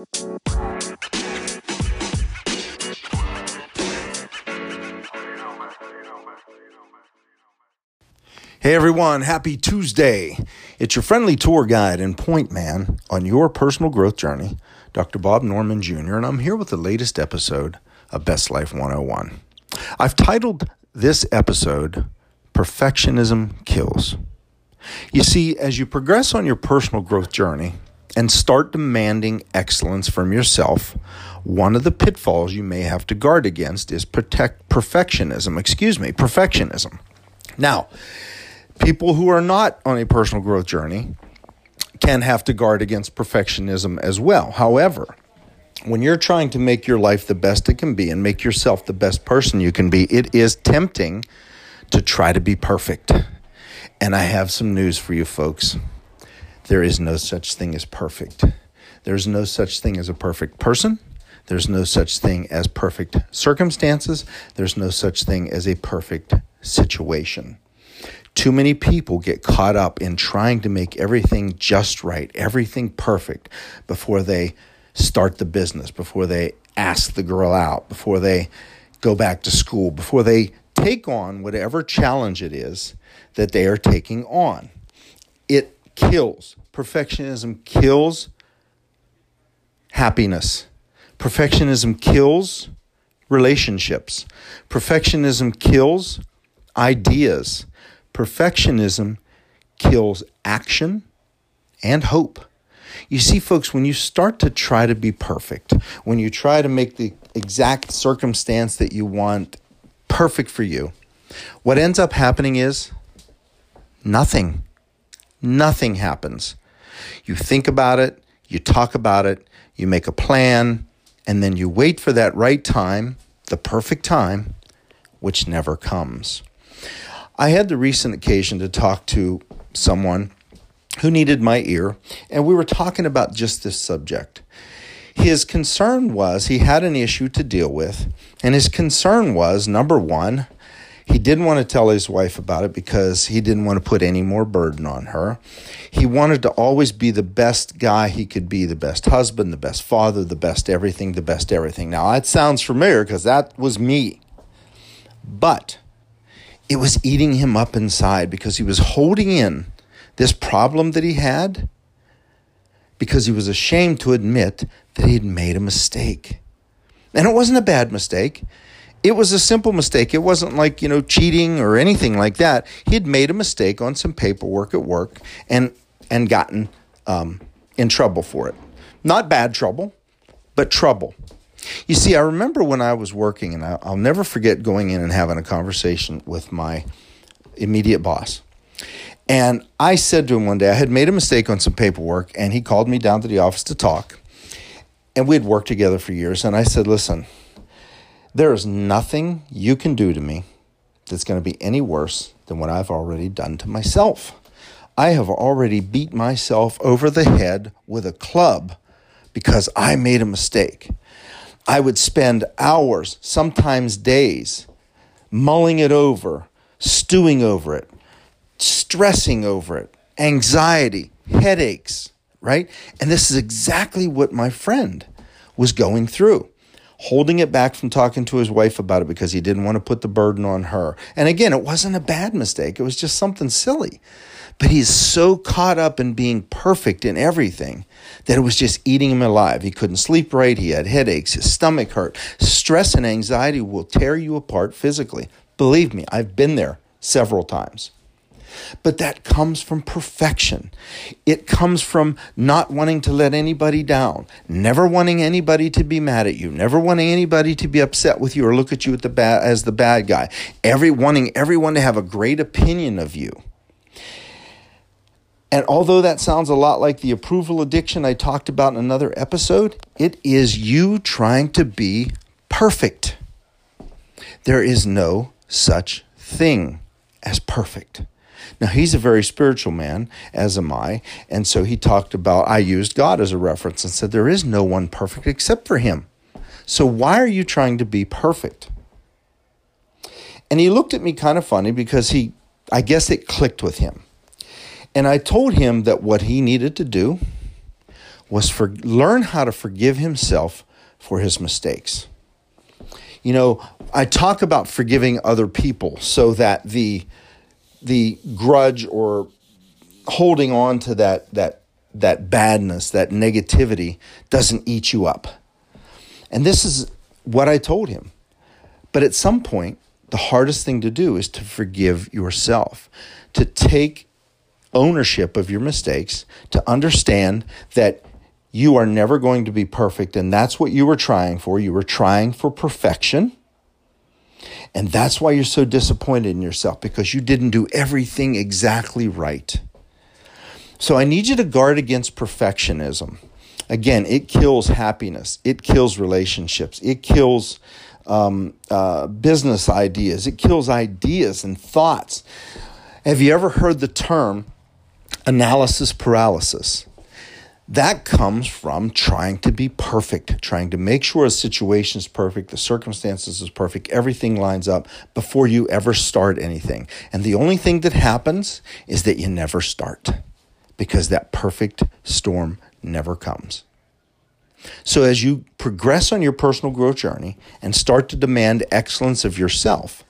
Hey everyone, happy Tuesday. It's your friendly tour guide and point man on your personal growth journey, Dr. Bob Norman Jr., and I'm here with the latest episode of Best Life 101. I've titled this episode Perfectionism Kills. You see, as you progress on your personal growth journey and start demanding excellence from yourself, one of the pitfalls you may have to guard against is protect perfectionism, excuse me, perfectionism. Now, people who are not on a personal growth journey can have to guard against perfectionism as well. However, when you're trying to make your life the best it can be and make yourself the best person you can be, it is tempting to try to be perfect. And I have some news for you folks. There is no such thing as perfect. There's no such thing as a perfect person. There's no such thing as perfect circumstances. There's no such thing as a perfect situation. Too many people get caught up in trying to make everything just right, everything perfect before they start the business, before they ask the girl out, before they go back to school, before they take on whatever challenge it is that they are taking on. It kills. Perfectionism kills happiness. Perfectionism kills relationships. Perfectionism kills ideas. Perfectionism kills action and hope. You see, folks, when you start to try to be perfect, when you try to make the exact circumstance that you want perfect for you, what ends up happening is nothing. Nothing happens. You think about it, you talk about it, you make a plan, and then you wait for that right time, the perfect time, which never comes. I had the recent occasion to talk to someone who needed my ear, and we were talking about just this subject. His concern was he had an issue to deal with, and his concern was number one, he didn't want to tell his wife about it because he didn't want to put any more burden on her. He wanted to always be the best guy he could be, the best husband, the best father, the best everything, the best everything. Now, that sounds familiar because that was me. But it was eating him up inside because he was holding in this problem that he had because he was ashamed to admit that he had made a mistake. And it wasn't a bad mistake. It was a simple mistake. It wasn't like, you know, cheating or anything like that. He had made a mistake on some paperwork at work and and gotten um, in trouble for it. Not bad trouble, but trouble. You see, I remember when I was working, and I'll never forget going in and having a conversation with my immediate boss. And I said to him one day, I had made a mistake on some paperwork, and he called me down to the office to talk. And we had worked together for years. And I said, Listen, there is nothing you can do to me that's going to be any worse than what I've already done to myself. I have already beat myself over the head with a club because I made a mistake. I would spend hours, sometimes days, mulling it over, stewing over it, stressing over it, anxiety, headaches, right? And this is exactly what my friend was going through. Holding it back from talking to his wife about it because he didn't want to put the burden on her. And again, it wasn't a bad mistake, it was just something silly. But he's so caught up in being perfect in everything that it was just eating him alive. He couldn't sleep right. He had headaches. His stomach hurt. Stress and anxiety will tear you apart physically. Believe me, I've been there several times. But that comes from perfection. It comes from not wanting to let anybody down, never wanting anybody to be mad at you, never wanting anybody to be upset with you or look at you the bad, as the bad guy. Every wanting everyone to have a great opinion of you. And although that sounds a lot like the approval addiction I talked about in another episode, it is you trying to be perfect. There is no such thing as perfect. Now, he's a very spiritual man, as am I. And so he talked about, I used God as a reference and said, There is no one perfect except for him. So why are you trying to be perfect? And he looked at me kind of funny because he, I guess it clicked with him. And I told him that what he needed to do was for learn how to forgive himself for his mistakes. You know, I talk about forgiving other people so that the the grudge or holding on to that that that badness, that negativity doesn't eat you up. And this is what I told him. But at some point, the hardest thing to do is to forgive yourself, to take ownership of your mistakes, to understand that you are never going to be perfect. And that's what you were trying for. You were trying for perfection. And that's why you're so disappointed in yourself because you didn't do everything exactly right. So I need you to guard against perfectionism. Again, it kills happiness, it kills relationships, it kills um, uh, business ideas, it kills ideas and thoughts. Have you ever heard the term analysis paralysis? That comes from trying to be perfect, trying to make sure a situation is perfect, the circumstances is perfect, everything lines up before you ever start anything. And the only thing that happens is that you never start because that perfect storm never comes. So, as you progress on your personal growth journey and start to demand excellence of yourself,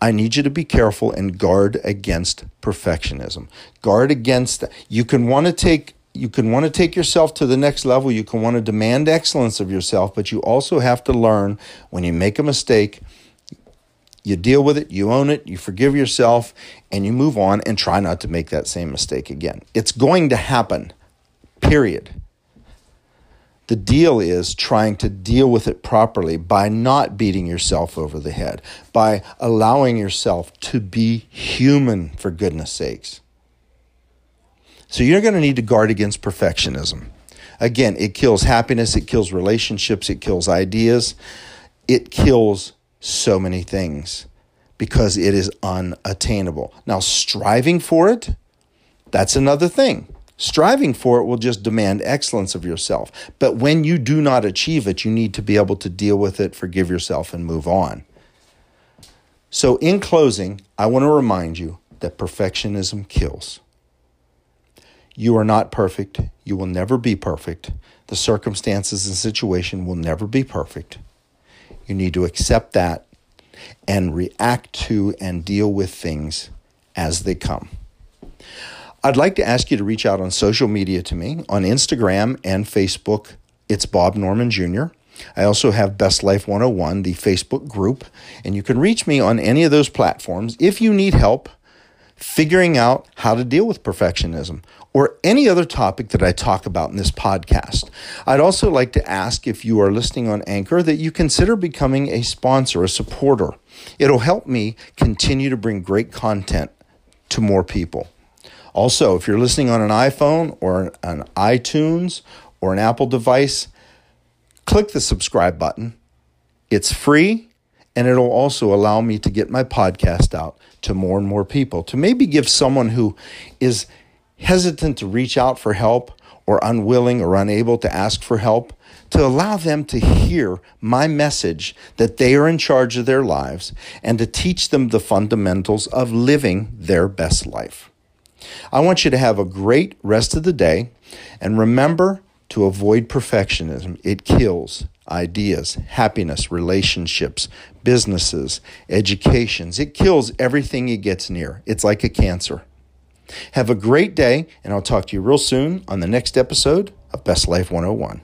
I need you to be careful and guard against perfectionism. Guard against, you can want to take you can want to take yourself to the next level. You can want to demand excellence of yourself, but you also have to learn when you make a mistake, you deal with it, you own it, you forgive yourself, and you move on and try not to make that same mistake again. It's going to happen, period. The deal is trying to deal with it properly by not beating yourself over the head, by allowing yourself to be human, for goodness sakes. So you're going to need to guard against perfectionism. Again, it kills happiness, it kills relationships, it kills ideas, it kills so many things because it is unattainable. Now, striving for it, that's another thing. Striving for it will just demand excellence of yourself. But when you do not achieve it, you need to be able to deal with it, forgive yourself, and move on. So, in closing, I want to remind you that perfectionism kills. You are not perfect. You will never be perfect. The circumstances and situation will never be perfect. You need to accept that and react to and deal with things as they come. I'd like to ask you to reach out on social media to me on Instagram and Facebook. It's Bob Norman Jr. I also have Best Life 101, the Facebook group, and you can reach me on any of those platforms if you need help figuring out how to deal with perfectionism or any other topic that I talk about in this podcast. I'd also like to ask if you are listening on Anchor that you consider becoming a sponsor, a supporter. It'll help me continue to bring great content to more people. Also, if you're listening on an iPhone or an iTunes or an Apple device, click the subscribe button. It's free and it'll also allow me to get my podcast out to more and more people, to maybe give someone who is hesitant to reach out for help or unwilling or unable to ask for help, to allow them to hear my message that they are in charge of their lives and to teach them the fundamentals of living their best life. I want you to have a great rest of the day and remember to avoid perfectionism. It kills ideas, happiness, relationships, businesses, educations. It kills everything it gets near. It's like a cancer. Have a great day, and I'll talk to you real soon on the next episode of Best Life 101.